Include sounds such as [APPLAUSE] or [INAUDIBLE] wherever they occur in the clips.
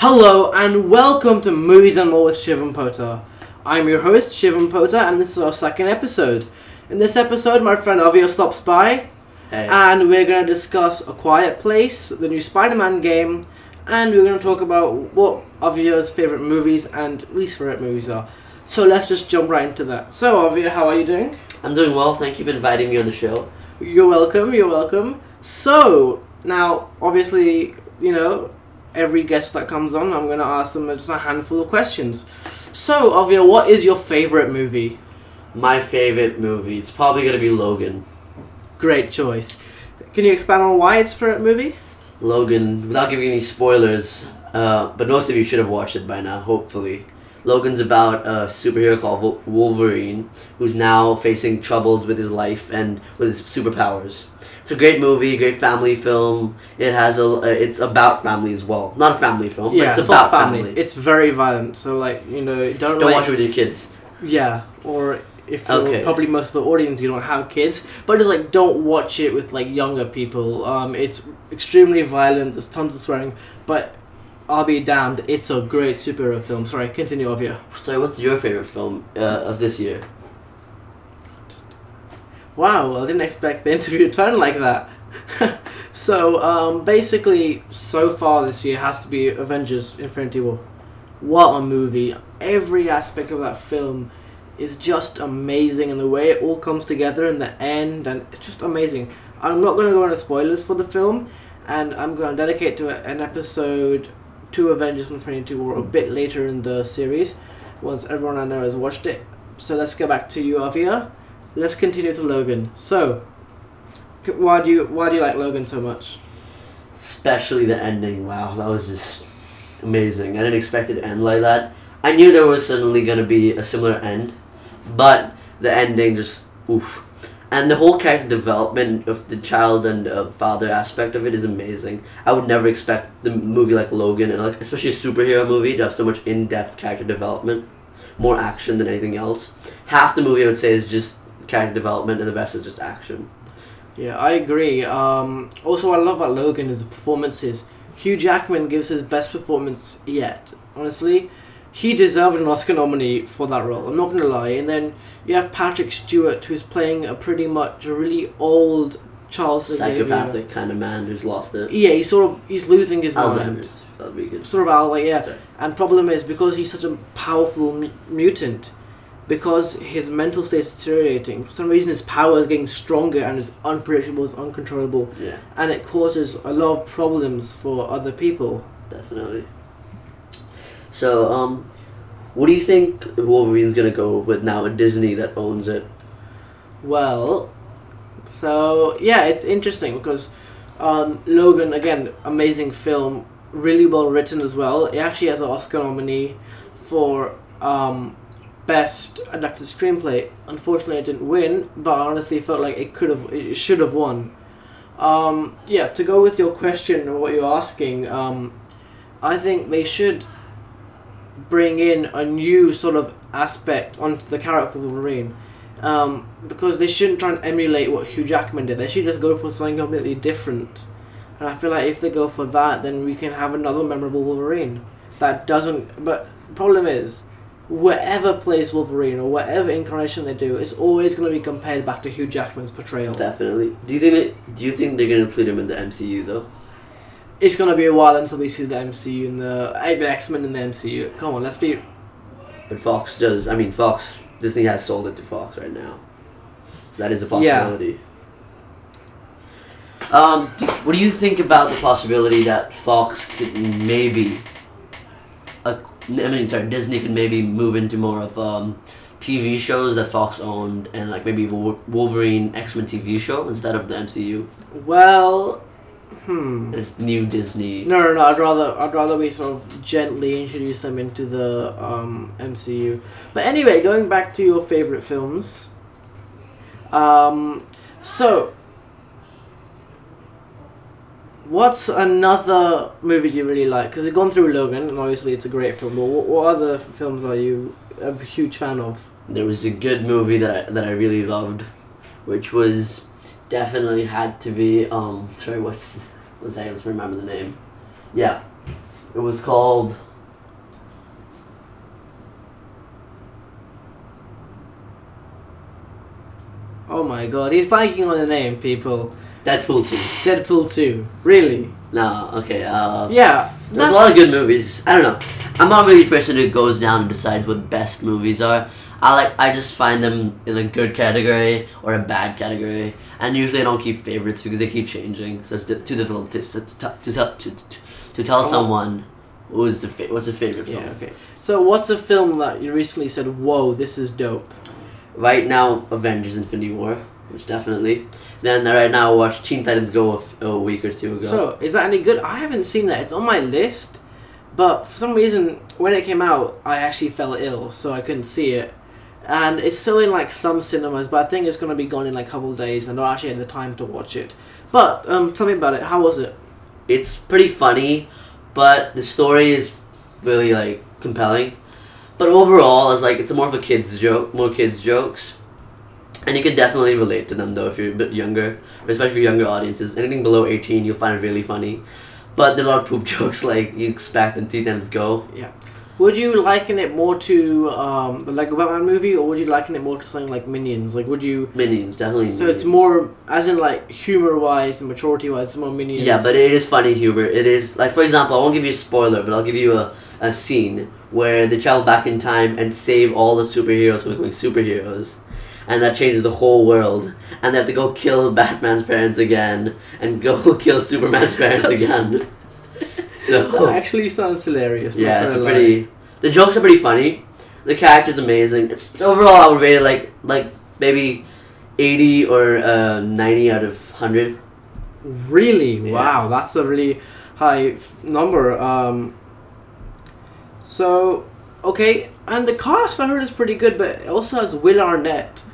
Hello and welcome to Movies and More with Shivam Pota. I'm your host Shivam Pota and this is our second episode. In this episode, my friend Avya stops by Hey. and we're going to discuss A Quiet Place, the new Spider-Man game, and we're going to talk about what Avya's favorite movies and least favorite movies are. So let's just jump right into that. So Avya, how are you doing? I'm doing well. Thank you for inviting me on the show. You're welcome. You're welcome. So now, obviously, you know, every guest that comes on, I'm gonna ask them just a handful of questions. So, Avya, what is your favorite movie? My favorite movie. It's probably gonna be Logan. Great choice. Can you expand on why it's your favorite movie? Logan. Without giving any spoilers, uh, but most of you should have watched it by now. Hopefully, Logan's about a superhero called Wolverine, who's now facing troubles with his life and with his superpowers. It's a great movie, great family film. It has a. It's about family as well. Not a family film, yeah, but it's, not about families. family. It's very violent, so like you know, don't, Don't like, watch it with your kids. Yeah, or if Okay. probably most of the audience you don't have kids, but just like don't watch it with like younger people. Um, it's extremely violent. There's tons of swearing, but I'll be damned. It's a great superhero film. Sorry, continue, Avya. So, what's your favorite film uh, of this year? Wow, I didn't expect the interview to turn like that. [LAUGHS] so, um, basically, so far this year has to be Avengers Infinity War. What a movie. Every aspect of that film is just amazing, and the way it all comes together in the end, and it's just amazing. I'm not going to go into spoilers for the film, and I'm going to dedicate to an episode to Avengers Infinity War a bit later in the series, once everyone I know has watched it. So let's go back to you, Avya. Let's continue to Logan. So, why do you why do you like Logan so much? Especially the ending. Wow, that was just amazing. I didn't expect it to end like that. I knew there was suddenly gonna be a similar end, but the ending just oof. And the whole character development of the child and uh, father aspect of it is amazing. I would never expect the movie like Logan and like especially a superhero movie to have so much in depth character development, more action than anything else. Half the movie I would say is just character development, and the rest is just action. Yeah, I agree. Um, also, I love about Logan is the performances. Hugh Jackman gives his best performance yet. Honestly, he deserved an Oscar nominee for that role. I'm not gonna lie. And then you have Patrick Stewart, who's playing a pretty much a really old Charles Xavier. Psychopathic kind of man who's lost it. Yeah, he's sort of he's losing his mind. Alzheimer's. That'd be good. Sort of out like yeah. Sorry. And problem is because he's such a powerful mu- mutant, because his mental state is deteriorating. For some reason, his power is getting stronger and is unpredictable, is uncontrollable, Yeah, and it causes a lot of problems for other people. definitely. So, um, what do you think Wolverine's gonna go with now? A Disney that owns it. Well, so yeah, it's interesting because um, Logan again, amazing film, really well written as well. It actually has an Oscar nominee for um, best adapted screenplay. Unfortunately, it didn't win, but I honestly felt like it could have, it should have won. Um, yeah, to go with your question or what you're asking, um, I think they should bring in a new sort of aspect onto the character of Wolverine. Um, because they shouldn't try and emulate what Hugh Jackman did. They should just go for something completely different. And I feel like if they go for that, then we can have another memorable Wolverine. That doesn't. But problem is, whatever plays Wolverine or whatever incarnation they do, it's always going to be compared back to Hugh Jackman's portrayal. Definitely. Do you think that? Do you think they're gonna include him in the MCU though? It's to be a while until we see the MCU and the, the X Men in the MCU. Come on, let's be. But Fox does. I mean, Fox. Disney has sold it to Fox right now, so that is a possibility. Yeah. Um, do, what do you think about the possibility that Fox could maybe, uh, I mean, sorry, Disney could maybe move into more of um, TV shows that Fox owned, and like maybe Wolverine X Men TV show instead of the MCU. Well. Hmm. This new Disney. No, no, no. I'd rather I'd rather we sort of gently introduce them into the um, MCU. But anyway, going back to your favorite films. Um, so, what's another movie you really like? Because you've gone through Logan, and obviously it's a great film. But what, what other films are you a huge fan of? There was a good movie that that I really loved, which was definitely had to be um sorry what's one second let's remember the name. Yeah, It was called. Oh my god, he's blanking on the name, people. Deadpool 2. Deadpool 2. Really? No, okay. Uh, Yeah. there's a lot of good movies. I don't know. I'm not really a person who goes down and decides what best movies are. I like. I just find them in a good category or a bad category, and usually I don't keep favorites because they keep changing. So it's too difficult to to to, to, tell- to, tell Oh. someone who's the fa- what's a favorite film. Yeah, okay. So, what's a film that you recently said, whoa, this is dope? Right now, Avengers: Infinity War, which definitely. Then right now, I watched Teen Titans Go a, f- a week or two ago. So, is that any good? I haven't seen that. It's on my list, but for some reason, when it came out, I actually fell ill, so I couldn't see it. And it's still in like some cinemas, but I think it's gonna be gone in like a couple of days, and I actually have the time to watch it. But um, tell me about it. How was it? it's pretty funny, but the story is really like compelling. But overall, it's like it's more of a kids joke, more kids jokes, and you can definitely relate to them though if you're a bit younger, especially for younger audiences. Anything below eighteen, you'll find it really funny. But there's a lot of poop [LAUGHS] jokes like you expect in Teen Titans Go. Would you liken it more to um, the Lego Batman movie, or would you liken it more to something like Minions? Like, would you? Minions, definitely. So it's more, as in like humor wise and maturity wise, it's more Minions. Yeah, but it is funny humor. It is like, for example, I won't give you a spoiler, but I'll give you a, a scene where they travel back in time and save all the superheroes from becoming superheroes, and that changes the whole world. And they have to go kill Batman's parents again, and go [LAUGHS] kill Superman's parents [LAUGHS] again. That [LAUGHS] actually sounds hilarious. yeah, it's a gonna lie. pretty. The jokes are pretty funny. The character's amazing. It's overall I would rate it like like maybe eighty or uh, ninety out of hundred. Really? Yeah. Wow, that's a really high f- number. Um, so, okay, and the cast I heard is pretty good, but it also has Will Arnett.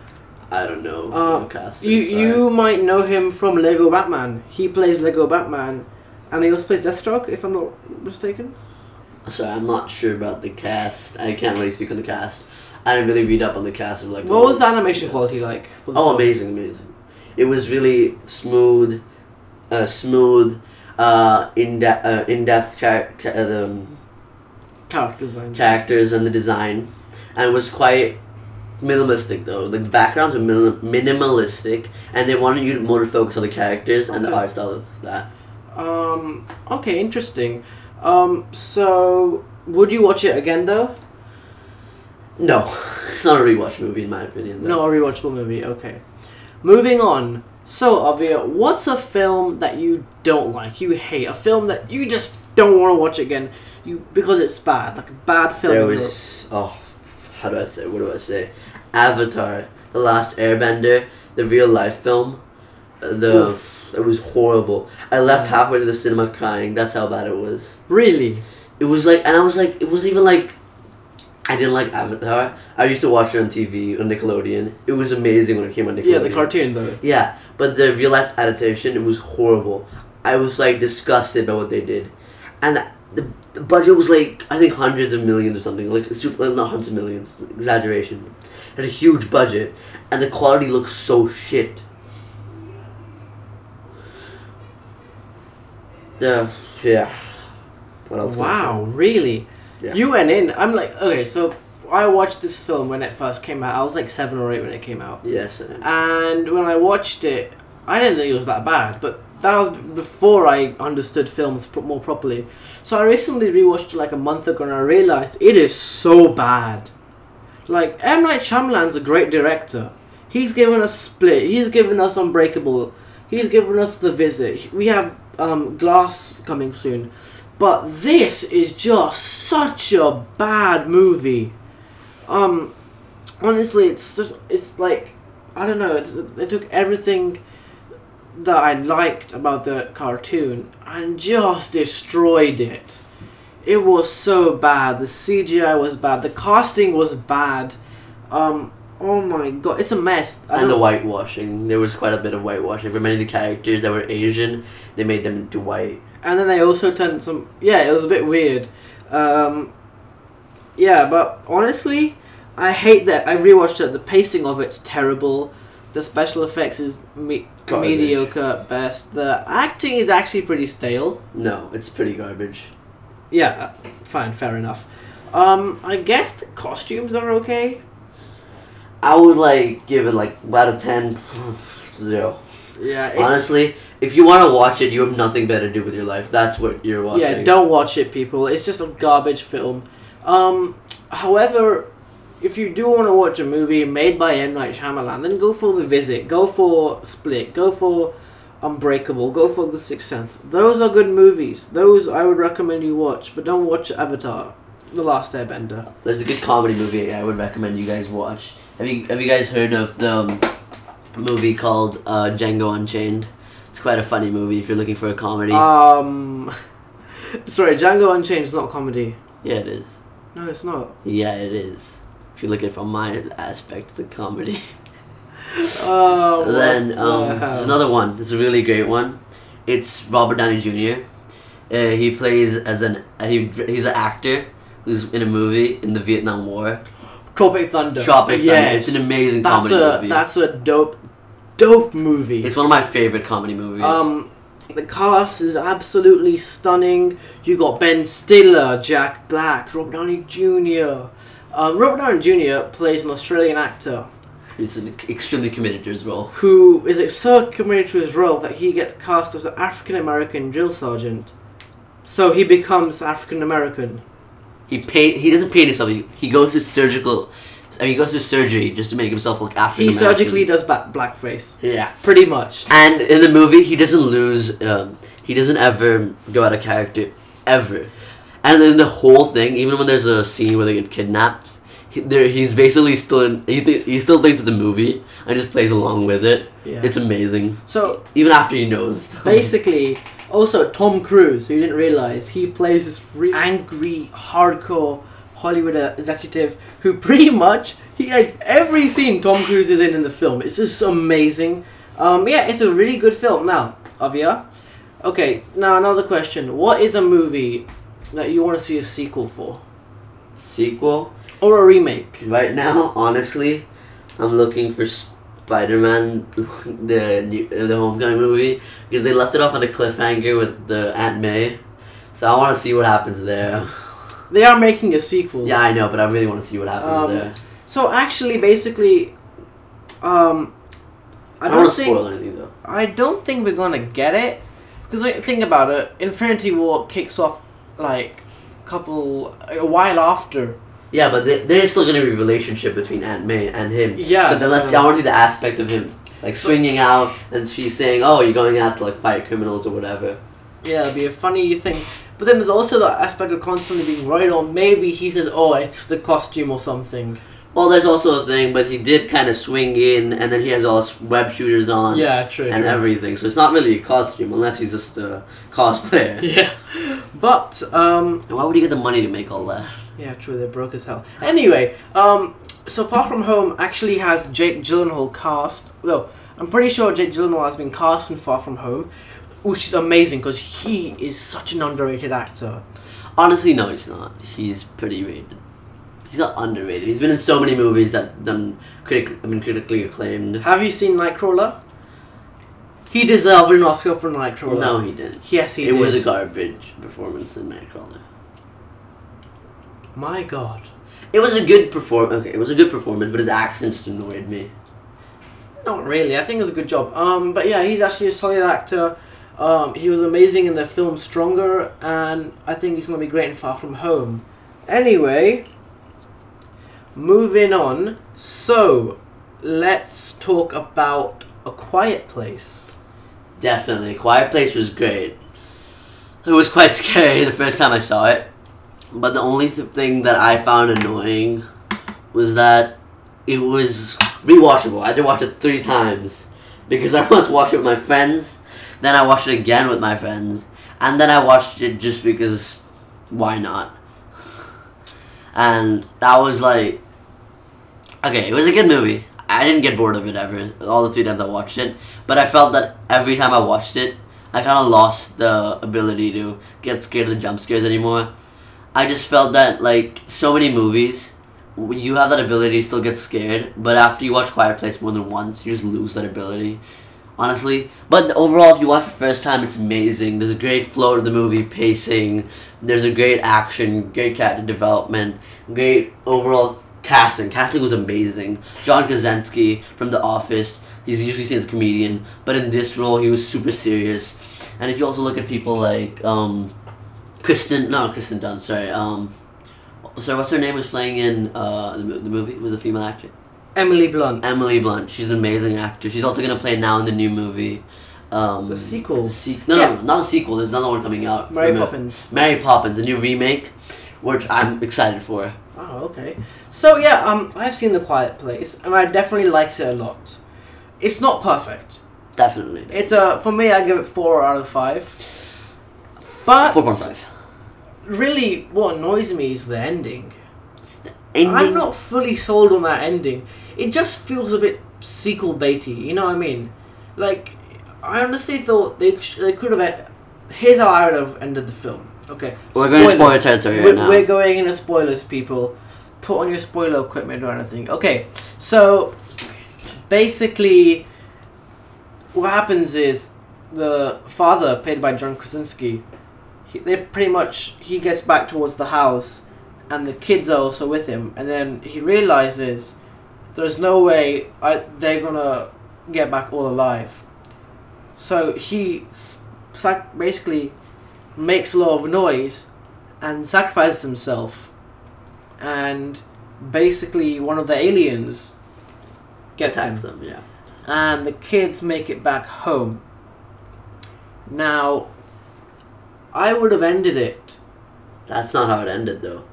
I don't know. Uh, casting, You sorry. you might know him from Lego Batman. He plays Lego Batman, and he also plays Deathstroke, if I'm not mistaken. Sorry, I'm not sure about the cast. I can't really speak on the cast. I didn't really read up on the cast of like. What was the animation quality like? For the Oh, film? amazing, amazing! It was really smooth, uh, smooth, uh, in depth, uh, in depth char- ca- um, Character design. characters and the design, and it was quite minimalistic though. Like the backgrounds were minimal- minimalistic, and they wanted you to more to focus on the characters and the art style of that. Um. Okay. Interesting. Um. So, would you watch it again though? No, [LAUGHS] it's not a rewatch movie in my opinion. though. No, a rewatchable movie. Okay. Moving on. So, Avya, what's a film that you don't like? You hate a film that you just don't want to watch again. You because it's bad, like a bad film. There was oh, how do I say? What do I say? Avatar, the Last Airbender, the real life film. uh, The Oof. It was horrible. I left halfway to the cinema crying. That's how bad it was. really. It was like, and I was like, it wasn't even like. I didn't like Avatar. I used to watch it on TV on Nickelodeon. It was amazing when it came on Nickelodeon. Yeah, the cartoon though. Yeah, but the real life adaptation, it was horrible. I was like disgusted by what they did, and the, the budget was like I think hundreds of millions or something. Like super, not hundreds of millions, exaggeration. It had a huge budget, and the quality looks so shit. The yeah. What else? can I say? Wow, really? Yeah. You went in. I'm like, okay, so I watched this film when it first came out. I was like seven or eight when it came out. Yes. And when I watched it, I didn't think it was that bad, but that was before I understood films more properly. So I recently rewatched it like a month ago and I realized it is so bad. Like, M. Night Shyamalan's a great director. He's given us Split, he's given us Unbreakable, he's given us The Visit. We have um, Glass coming soon. But this is just such a bad movie. Um, honestly, it's just, it's like, I don't know. They took everything that I liked about the cartoon and just destroyed it. It was so bad. The CGI was bad. The casting was bad. Um. Oh my god, it's a mess. I And the whitewashing. There was quite a bit of whitewashing. For many of the characters that were Asian, they made them into white. and then they also turned some. Yeah, it was a bit weird. Um. Yeah, but honestly, I hate that. I rewatched it. The pacing of it's terrible. The special effects is me- mediocre at best. The acting is actually pretty stale. No, it's pretty garbage. yeah, fine, fair enough. Um, I guess the costumes are okay. I would like give it like out of ten, zero. Yeah, it's, Honestly, if you want to watch it, you have nothing better to do with your life. That's what you're watching. yeah, don't watch it, people. It's just a garbage film. Um, however, if you do want to watch a movie made by M Night Shyamalan, then go for The Visit, go for Split, go for Unbreakable, go for The Sixth Sense. Those are good movies. Those I would recommend you watch, but don't watch Avatar, The Last Airbender. There's a good comedy movie I would recommend you guys watch. Have you Have you guys heard of the um, movie called uh, Django Unchained? It's quite a funny movie if you're looking for a comedy. Um, [LAUGHS] sorry, Django Unchained is not comedy. yeah, it is. No, it's not. Yeah, it is. If you look at it from my aspect, it's a comedy. [LAUGHS] Oh, [LAUGHS] then um, wow. there's another one. It's a really great one. It's Robert Downey Jr. Uh, he plays as an uh, he, he's an actor who's in a movie in the Vietnam War. Tropic Thunder. Tropic Thunder. It's an amazing that's comedy a movie. that's a dope, dope movie. it's one of my favorite comedy movies. Um, the cast is absolutely stunning. You got Ben Stiller, Jack Black, Robert Downey Jr. Um, Robert Downey Jr. plays an Australian actor he's an extremely committed to his role. who is so committed to his role that he gets cast as an African American drill sergeant. So he becomes African American. He paint. He doesn't paint himself. He, he goes to surgical. I mean, he goes to surgery just to make himself look African He surgically does ba- blackface, Yeah. pretty much. And in the movie, he doesn't lose. Um, he doesn't ever go out of character, ever. And then the whole thing, even when there's a scene where they get kidnapped, he, there he's basically still in. He, th- he still thinks it's a movie and just plays along with it. Yeah. It's amazing, So even after he knows. basically, also Tom Cruise, who you didn't realize, he plays this really angry, hardcore Hollywood executive who pretty much he like every scene Tom Cruise is in in the film. It's just amazing. Um, yeah, it's a really good film. Now, Avya, okay. Now another question: What is a movie that you want to see a sequel for, sequel. or a remake? Right now, honestly, I'm looking for Spider-Man, [LAUGHS] the new, the Homecoming movie, because they left it off on a cliffhanger with the Aunt May. So I want to see what happens there. [LAUGHS] They are making a sequel. Yeah, I know, but I really want to see what happens Um, there. So actually, basically, um, I I don't don't think spoil anything though. I don't think we're gonna get it because like, think about it. Infinity War kicks off like couple a while after. Yeah, but there, there's still gonna be a relationship between Aunt May and him. Yeah, So then let's so- see. I want to do the aspect of him like swinging out, and she's saying, "Oh, you're going out to like fight criminals or whatever." Yeah, it'd be a funny thing. But then there's also the aspect of constantly being right on. Maybe he says, "Oh, it's the costume or something." Well, there's also a thing, but he did kind of swing in, and then he has all his web shooters on. Yeah, true. and true. everything. So it's not really a costume unless he's just a cosplayer. [LAUGHS] Yeah, but um, why would he get the money to make all that? Yeah, true. They're broke as hell. Anyway, um, so Far From Home actually has Jake Gyllenhaal cast. Well, I'm pretty sure Jake Gyllenhaal has been cast in Far From Home, which is amazing because he is such an underrated actor. Honestly, no, he's not. He's pretty rated. He's not underrated. He's been in so many movies that done critic have been critically acclaimed. Have you seen Nightcrawler? He deserved an Oscar for Nightcrawler. No, he didn't. Yes, he it did. was a garbage performance in Nightcrawler. My God. It was a good perform. Okay, it was a good performance, but his accent just annoyed me. Not really. I think it was a good job. Um, but yeah, he's actually a solid actor. Um, he was amazing in the film Stronger, and I think he's gonna be great in Far From Home. Anyway, moving on. So, let's talk about A Quiet Place. Definitely, Quiet Place was great. It was quite [LAUGHS] scary the first time I saw it, but the only th- thing that I found annoying was that it was rewatchable. I had to watch it three times because I [LAUGHS] once watched it with my friends, then I watched it again with my friends, and then I watched it just because why not? And that was like okay, it was a good movie. I didn't get bored of it ever. All the three times I watched it, but I felt that every time I watched it, I kind of lost the ability to get scared of the jump scares anymore. I just felt that like so many movies, you have that ability to still get scared, but after you watch Quiet Place more than once, you just lose that ability. honestly. But overall, if you watch it first time, it's amazing. There's a great flow to the movie, pacing. There's a great action, great character development, great overall casting. Casting was amazing. John Krasinski from The Office. He's usually seen as comedian, but in this role, he was super serious. And if you also look at people like um, Kristen, no, Kristen Dunst, sorry. Um, sorry, what's her name? Was playing in uh, the, the movie? Was a female actor. Emily Blunt. Emily Blunt. She's an amazing actor. She's also gonna play now in the new movie. Um, The sequel. The se- no, Yeah. no, not a sequel. There's another one coming out. Mary. Poppins. Mary Poppins, a new remake, which I'm excited for. Oh, okay. So yeah, um, I've seen The Quiet Place, and I definitely liked it a lot. It's not perfect. Definitely. It's a for me, I give it four out of five. But Four point five. Really, what annoys me is the ending. Ending. I'm not fully sold on that ending. It just feels a bit sequel baity. You know what I mean? Like, I honestly thought they sh- they could have. Had, Here's how I would have ended the film. Okay. We're going to spoil Spoilers. territory right We're, now. we're going into spoilers, people. Put on your spoiler equipment or anything. Okay, so basically, what happens is the father, played by John Krasinski, he, they pretty much he gets back towards the house, and the kids are also with him, and then he realizes there's no way I, they're gonna get back all alive. So he sac- basically makes a lot of noise and sacrifices himself, and basically one of the aliens gets him them. Yeah. and the kids make it back home. Now, I would have ended it That's not how it ended though.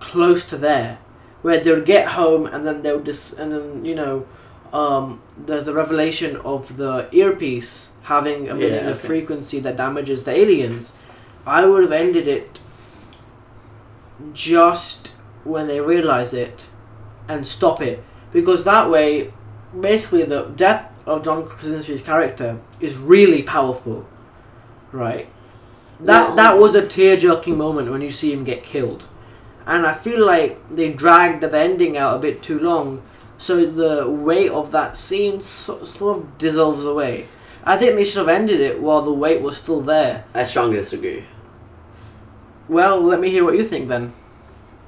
close to there, where they would get home and then they would just, and then you know, um, there's the revelation of the earpiece having emitting Yeah, a okay. frequency that damages the aliens. I would have ended it just when they realize it and stop it because that way basically the death of John Krasinski's character is really powerful right that that was a tear-jerking moment when you see him get killed and I feel like they dragged the ending out a bit too long so the weight of that scene so, sort of dissolves away I think they should have ended it while the weight was still there I strongly disagree. well let me hear what you think then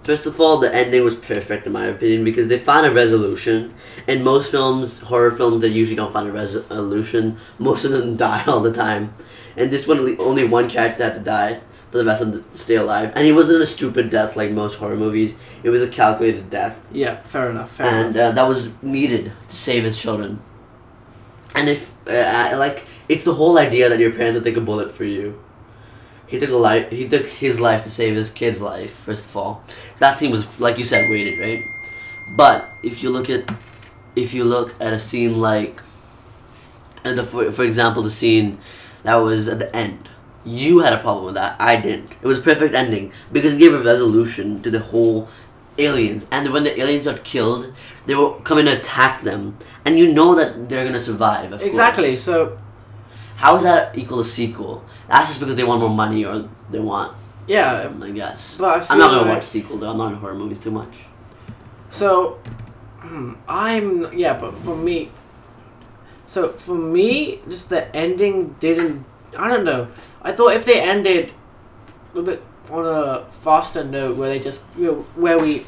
First of all, the ending was perfect in my opinion because they found a resolution. In most films, horror films, they usually don't find a resolution. Most of them [LAUGHS] die all the time. And this one, only- only one character had to die for the rest of them to stay alive. And he wasn't a stupid death like most horror movies. It was a calculated death. yeah fair enough fair and enough uh, that was needed to save his children. And if uh, I- like it's the whole idea that your parents would take a bullet for you. He took a life. He took his life to save his kid's life. First of all, so that scene was like you said, weighted, right? But if you look at, if you look at a scene like, uh, the for, for example, the scene that was at the end, you had a problem with that. I didn't. It was a perfect ending because it gave a resolution to the whole aliens. And when the aliens got killed, they were coming to attack them, and you know that they're gonna survive. Exactly course. so How is that equal a sequel? That's just because they want more money or they want. yeah I guess. but I I'm not gonna like- watch sequel though. I'm not in horror movies too much. So, hmm, I'm yeah, but for me, so for me, just the ending didn't. I don't know. I thought if they ended a little bit on a faster note, where they just you know, where we,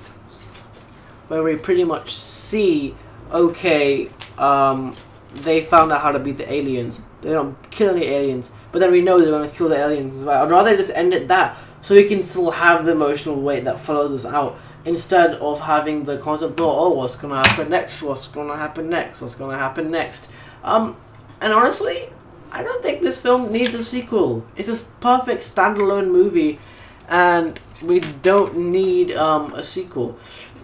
where we pretty much see, okay, um, they found out how to beat the aliens. They don't kill any aliens, but then we know they're gonna kill the aliens as well. I'd rather just end it that, so we can still have the emotional weight that follows us out instead of having the constant thought, oh, what's gonna happen next? What's gonna happen next? What's gonna happen next? Um, and honestly, I don't think this film needs a sequel. It's a perfect standalone movie, and we don't need um, a sequel.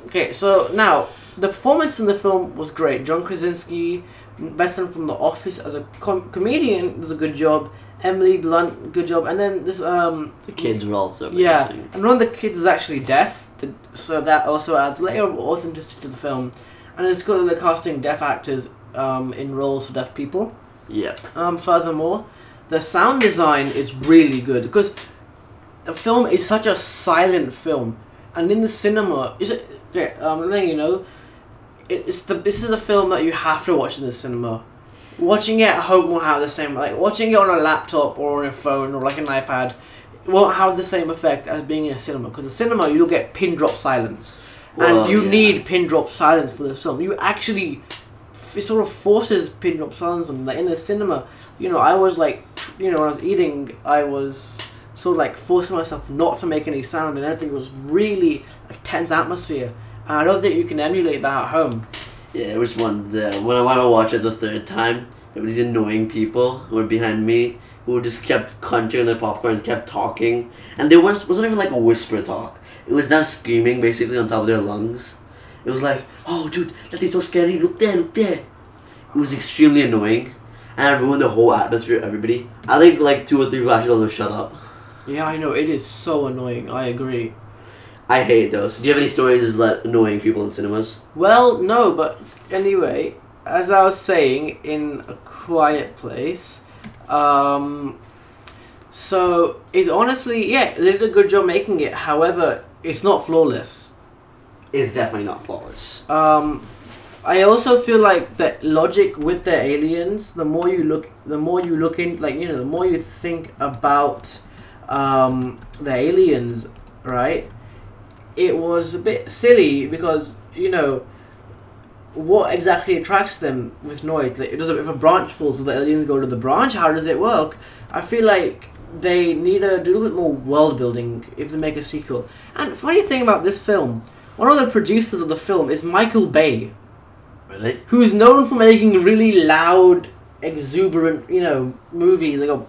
Okay, so now the performance in the film was great. John Krasinski, best known from The Office as a com- comedian, does a good job. Emily Blunt, good job. And then this um, The kids were also yeah, and one of the kids is actually deaf, so that also adds a layer of authenticity to the film. And it's good that they're casting deaf actors um, in roles for deaf people. Yeah. Um, furthermore, the sound design is really good because the film is such a silent film, and in the cinema, is it? Okay, um, letting you know, it's the this is a film that you have to watch in the cinema. watching it at home will have the same like watching it on a laptop or on a phone or like an iPad won't have the same effect as being in a cinema because the cinema you'll get pin drop silence Well, and you yeah. need pin drop silence for the film you actually it sort of forces pin drop silence on like in the cinema you know I was like you know when I was eating I was sort of like forcing myself not to make any sound and everything was really a tense atmosphere and I don't think you can emulate that at home Yeah, it was one uh, when I went to watch it the third time. There were these annoying people who were behind me who just kept crunching their popcorn and kept talking, and there was wasn't even like a whisper talk. It was them screaming basically on top of their lungs. It was like, "Oh, dude, that is so scary! Look there, look there!" It was extremely annoying, and it ruined the whole atmosphere. Everybody, I think like two or three people actually told them shut up. yeah I know it is so annoying I agree I hate those. Do you have any stories that annoying people in cinemas? Well, no, but anyway, as I was saying, in a quiet place, um, so it's honestly, yeah, they did a good job making it. However, it's not flawless. It's definitely not flawless. Um, I also feel like that logic with the aliens, the more you look, the more you look in, like you know, the more you think about um, the aliens, right? It was a bit silly because you know what exactly attracts them with noise. Like, it does if a branch falls, will the aliens go to the branch? How does it work? I feel like they need to do a little bit more world building if they make a sequel. And funny thing about this film, one of the producers of the film is Michael Bay, Really? who's known for making really loud, exuberant, you know, movies. They go,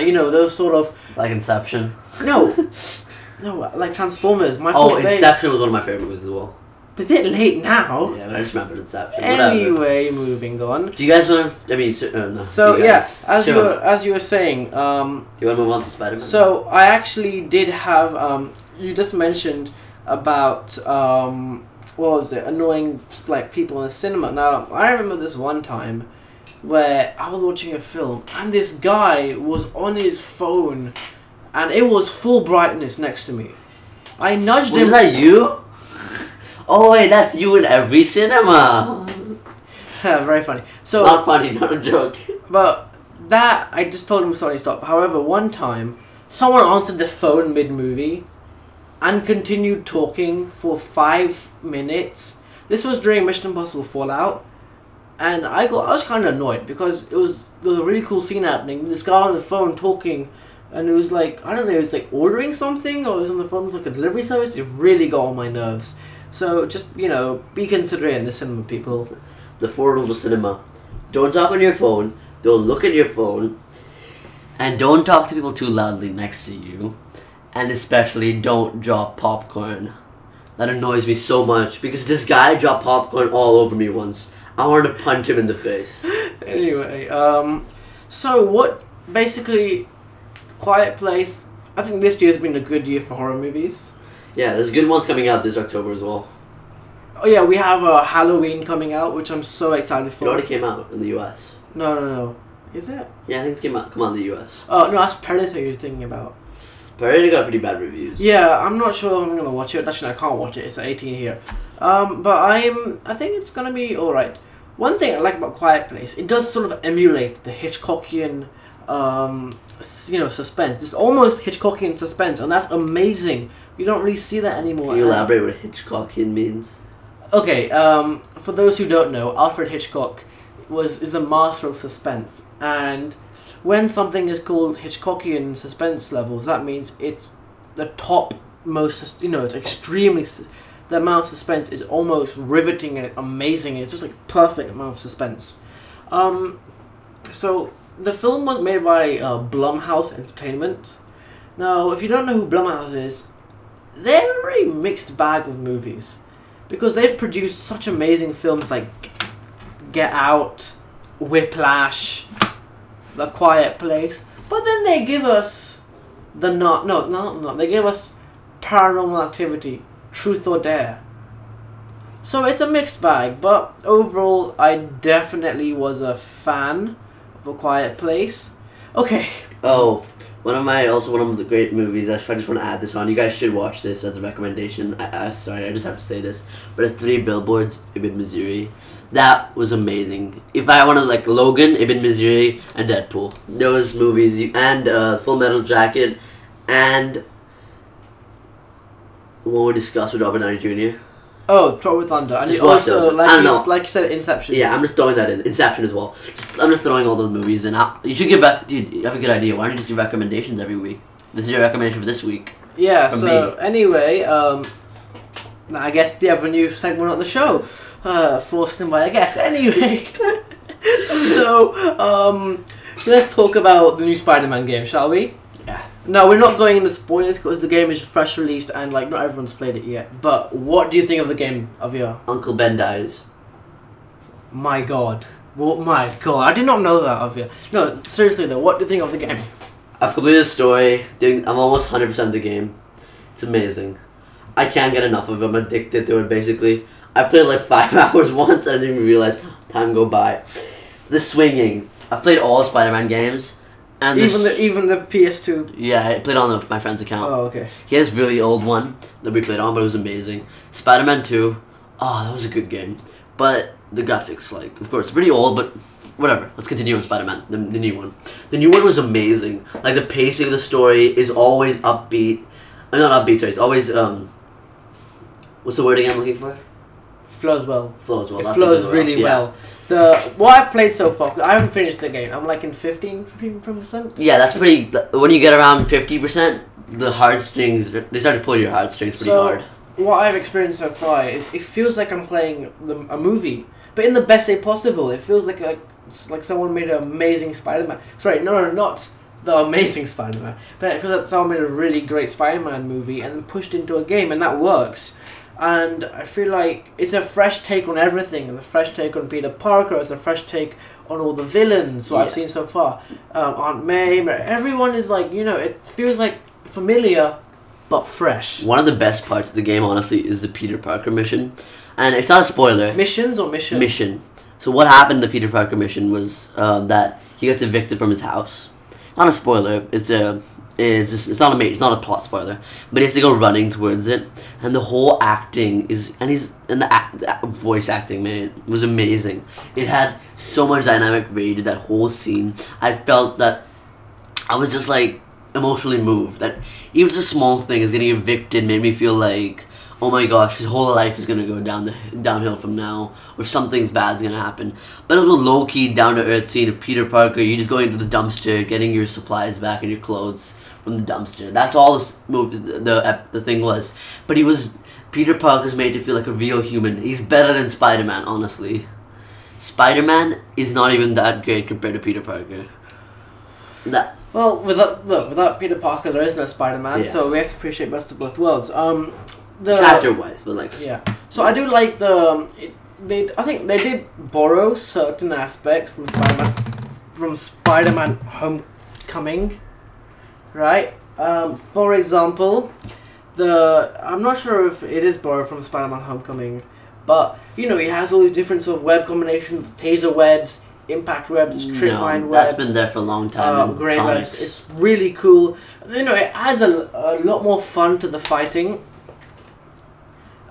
you know, those sort of Like Inception. no, [LAUGHS] no, like Transformers. Michael Oh, Bay. Inception was one of my favorite movies as well. A bit late now. Yeah, but I just remembered Inception. Whatever. Anyway, moving on. Do you guys want to? I mean, so, uh, no. So you yeah, as you were, as you were saying, um, Do you want to move on to Spider Man? so I actually did have um, you just mentioned about um, what was it? Annoying like people in the cinema. Now I remember this one time where I was watching a film and this guy was on his phone, and it was full brightness next to me. I nudged was him. that you? Oh wait, that's you in every cinema. [LAUGHS] Very funny. So not funny, not a joke. But that I just told him sorry stop. However, one time someone answered the phone mid movie and continued talking for five minutes. This was during Mission Impossible Fallout, and I got I was kind of annoyed because it was there was a really cool scene happening. This guy on the phone talking, and it was like I don't know, it was like ordering something or it was on the phone with like a delivery service. It really got on my nerves. So just you know, be considerate in the cinema, people. The four rules of cinema: don't talk on your phone, don't look at your phone, and don't talk to people too loudly next to you, and especially don't drop popcorn. That annoys me so much because this guy dropped popcorn all over me once. I wanted to punch him in the face. [LAUGHS] anyway, um, so what basically, Quiet Place. I think this year's been a good year for horror movies. Yeah, there's good ones coming out this October as well. Oh yeah, we have uh, Halloween coming out, which I'm so excited for. It already came out in the U.S. No, no, no. Is it? Yeah, I think came out. Come on, the U.S. Oh no, that's Predator you're thinking about. It got pretty bad reviews. Yeah, I'm not sure if I'm gonna watch it. Actually, I can't watch it. It's at 18 here. Um, but I'm. I think it's gonna be all right. One thing I like about Quiet Place, it does sort of emulate the Hitchcockian, um, you know, suspense. It's almost Hitchcockian suspense, and that's amazing. You don't really see that anymore. Can you elaborate what Hitchcockian means? Okay, um, for those who don't know, Alfred Hitchcock was is a master of suspense, and when something is called Hitchcockian suspense levels, that means it's the top most. You know, it's extremely. The amount of suspense is almost riveting and amazing. It's just like perfect amount of suspense. Um, so the film was made by uh, Blumhouse Entertainment. Now, if you don't know who Blumhouse is, they're a very mixed bag of movies because they've produced such amazing films like Get Out, Whiplash, The Quiet Place, but then they give us the not no no no they give us Paranormal Activity, Truth or Dare. So it's a mixed bag, but overall, I definitely was a fan A Quiet Place. Okay, Oh, One of my also one of the great movies. I just want to add this on. You guys should watch this as a recommendation. I, I sorry, I just have to say this, but it's Three Billboards, Ebbing Missouri. That was amazing. If I wanted like Logan, Ebbing Missouri, and Deadpool, those movies, you, and uh, Full Metal Jacket, and what we discussed with Robert Downey Jr. Oh, Thor with Thunder, and Just watch also those. like I don't you, know. like you said, Inception. Yeah, I'm just throwing that in. Inception as well. Just, I'm just throwing all those movies in. I, you should give back, dude. You have a good idea. Why don't you just give recommendations every week? This is your recommendation for this week. Yeah. From So anyway, um, I guess the other new segment on the show, uh, forced in by a guest. Anyway, [LAUGHS] so um, let's talk about the new Spider-Man game, shall we? No, we're not going into spoilers because the game is fresh released and like not everyone's played it yet. But what do you think of the game, Avya? Uncle Ben dies. My God. What? My God. I did not know that, Avya. No, seriously though, what do you think of the game? I've completed the story. Doing, I'm almost 100% of the game. It's amazing. I can't get enough of it. I'm addicted to it, basically. I played like [LAUGHS] five [LAUGHS] hours once and I didn't even realize time go by. The swinging. I played all Spider-Man games. And Even this, the even the PS2. yeah, I played on the, my friend's account. Oh, okay. He has really old one that we played on, but it was amazing. Spider-Man 2, oh, that was a good game. But the graphics, like, of course, pretty old, but whatever. Let's continue on Spider-Man, the, the new one. The new one was amazing. Like, the pacing of the story is always upbeat. Uh, not upbeat, sorry. It's always, um, what's the word again I'm looking for? Flows well. Flows well. it that's flows good really word. Yeah. well. The what I've played so far, I haven't finished the game. I'm like in 15, 15 percent. Yeah, that's pretty. When you get around 50%, the heartstrings, they start to pull your heartstrings pretty So- hard. What I've experienced so far is it feels like I'm playing the, a movie, but in the best way possible. It feels like it's like someone made an amazing Spider-Man. Sorry, no, no, not the amazing [LAUGHS] Spider-Man, but it feels like someone made a really great Spider-Man movie and then pushed into a game, and that works. And I feel like it's a fresh take on everything. It's a fresh take on Peter Parker. It's a fresh take on all the villains. What I've seen so far, um, Aunt May, everyone is like you know. It feels like familiar, but fresh. One of the best parts of the game, honestly, is the Peter Parker mission. And it's not a spoiler. Missions or mission? mission. So what happened the Peter Parker mission was um, that he gets evicted from his house. Not a spoiler. It's a. It's just, it's not a major, it's not a plot spoiler, but he has to go running towards it, and the whole acting is and he's and the, act, the voice acting man was amazing. It had so much dynamic range. That whole scene, I felt that I was just like emotionally moved. That even a small thing is getting evicted made me feel like, oh my gosh, his whole life is gonna go down the downhill from now, or something's bad's gonna happen. But it was a low key, down to earth scene of Peter Parker. You just going to the dumpster, getting your supplies back and your clothes from the dumpster. That's all this movie, the the, the thing was. But he was Peter Parker's made to feel like a real human. He's better than Spider Man, honestly. Spider Man is not even that great compared to Peter Parker. That Well, without look, without Peter Parker, there is no Spider-Man, Yeah. so we have to appreciate best of both worlds. Um, the character wise, but like yeah. So I do like the um, it, they. I think they did borrow certain aspects from Spider-Man, from Spider-Man Homecoming, right? Um, for example, the I'm not sure if it is borrowed from Spider-Man Homecoming, but you know he has all these different sort of web combinations, taser webs, impact webs, line no, webs. that's been there for a long time. um, comics. webs. It's really cool. You know, it adds a, a lot more fun to the fighting.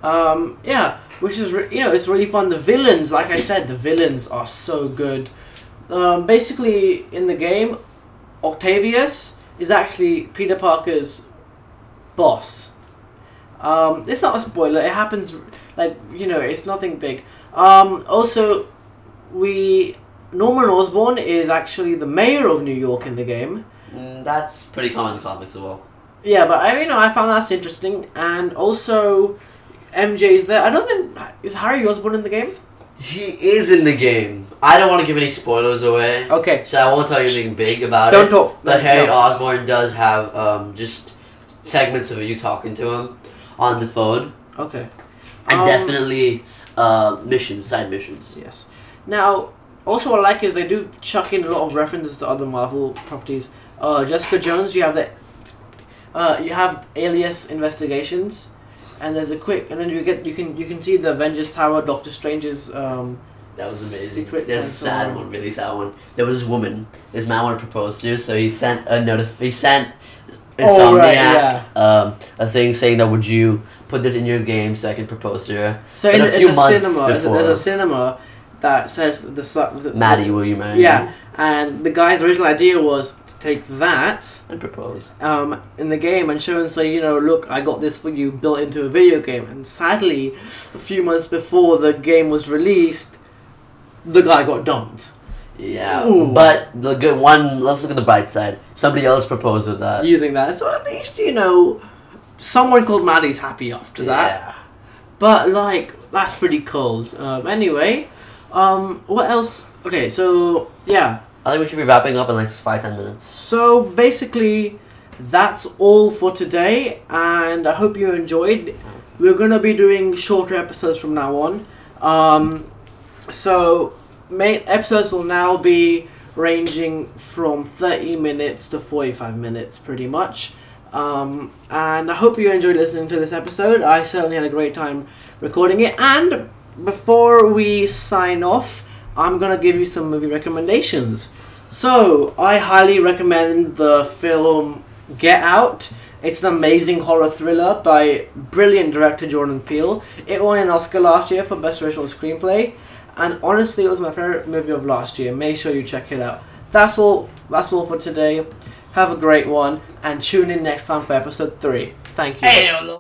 Um, yeah, which is re- you know it's really fun. The villains, like I said, the villains are so good. Um, basically, in the game, Octavius is actually Peter Parker's boss. Um, it's not a spoiler. It happens like you know it's nothing big. Um, also, we Norman Osborn is actually the mayor of New York in the game. Mm, that's pretty common in comics as well. Yeah, but I you know I found that's interesting, and also MJ's there. I don't think is Harry Osborn in the game. He is in the game. I don't want to give any spoilers away, Okay, so I won't tell you anything big about don't it. talk. But No, Harry no. Osborn does have um, just segments of you talking to him on the phone, Okay. and Um, definitely uh, missions, side missions. Yes. Now, also what I like is they do chuck in a lot of references to other Marvel properties. Uh, Jessica Jones, you have the, uh, you have Alias Investigations, and there's a quick, and then you get you can you can see the Avengers Tower, Doctor Strange's um, That was amazing. Secret There's a sad one. one, really sad one. There was this woman. This man wanted to propose to, so he sent a notif. He sent Insomniac Oh, right, yeah. um, a thing saying that would you put this in your game so I can propose to her. So in, a it's few a months cinema. There's a, before- there's a cinema that says the, the Maddie, will you marry Yeah, me? And the guy's original idea was to take that And propose. um, in the game and show and say, you know, look, I got this for you built into a video game. And sadly, a few months before the game was released, the guy got dumped Yeah, Ooh. but the good one. Let's look at the bright side. Somebody else proposed with that. using that. So at least, you know, someone called Maddie's happy after that. Yeah. But like that's pretty cold. Um, anyway, um, what else? Okay, so yeah, I think we should be wrapping up in like five ten minutes. so basically that's all for today, and I hope you enjoyed. We're gonna be doing shorter episodes from now on. Um, so main episodes will now be ranging from 30 minutes to 45 minutes pretty much um, and i hope you enjoyed listening to this episode i certainly had a great time recording it and before we sign off i'm gonna give you some movie recommendations. So i highly recommend the film get out. It's an amazing horror thriller by brilliant director jordan peele. It won an oscar last year for best original screenplay and honestly it was my favorite movie of last year. Make sure you check it out. That's all that's all for today. Have a great one and tune in next time for episode 3 thank you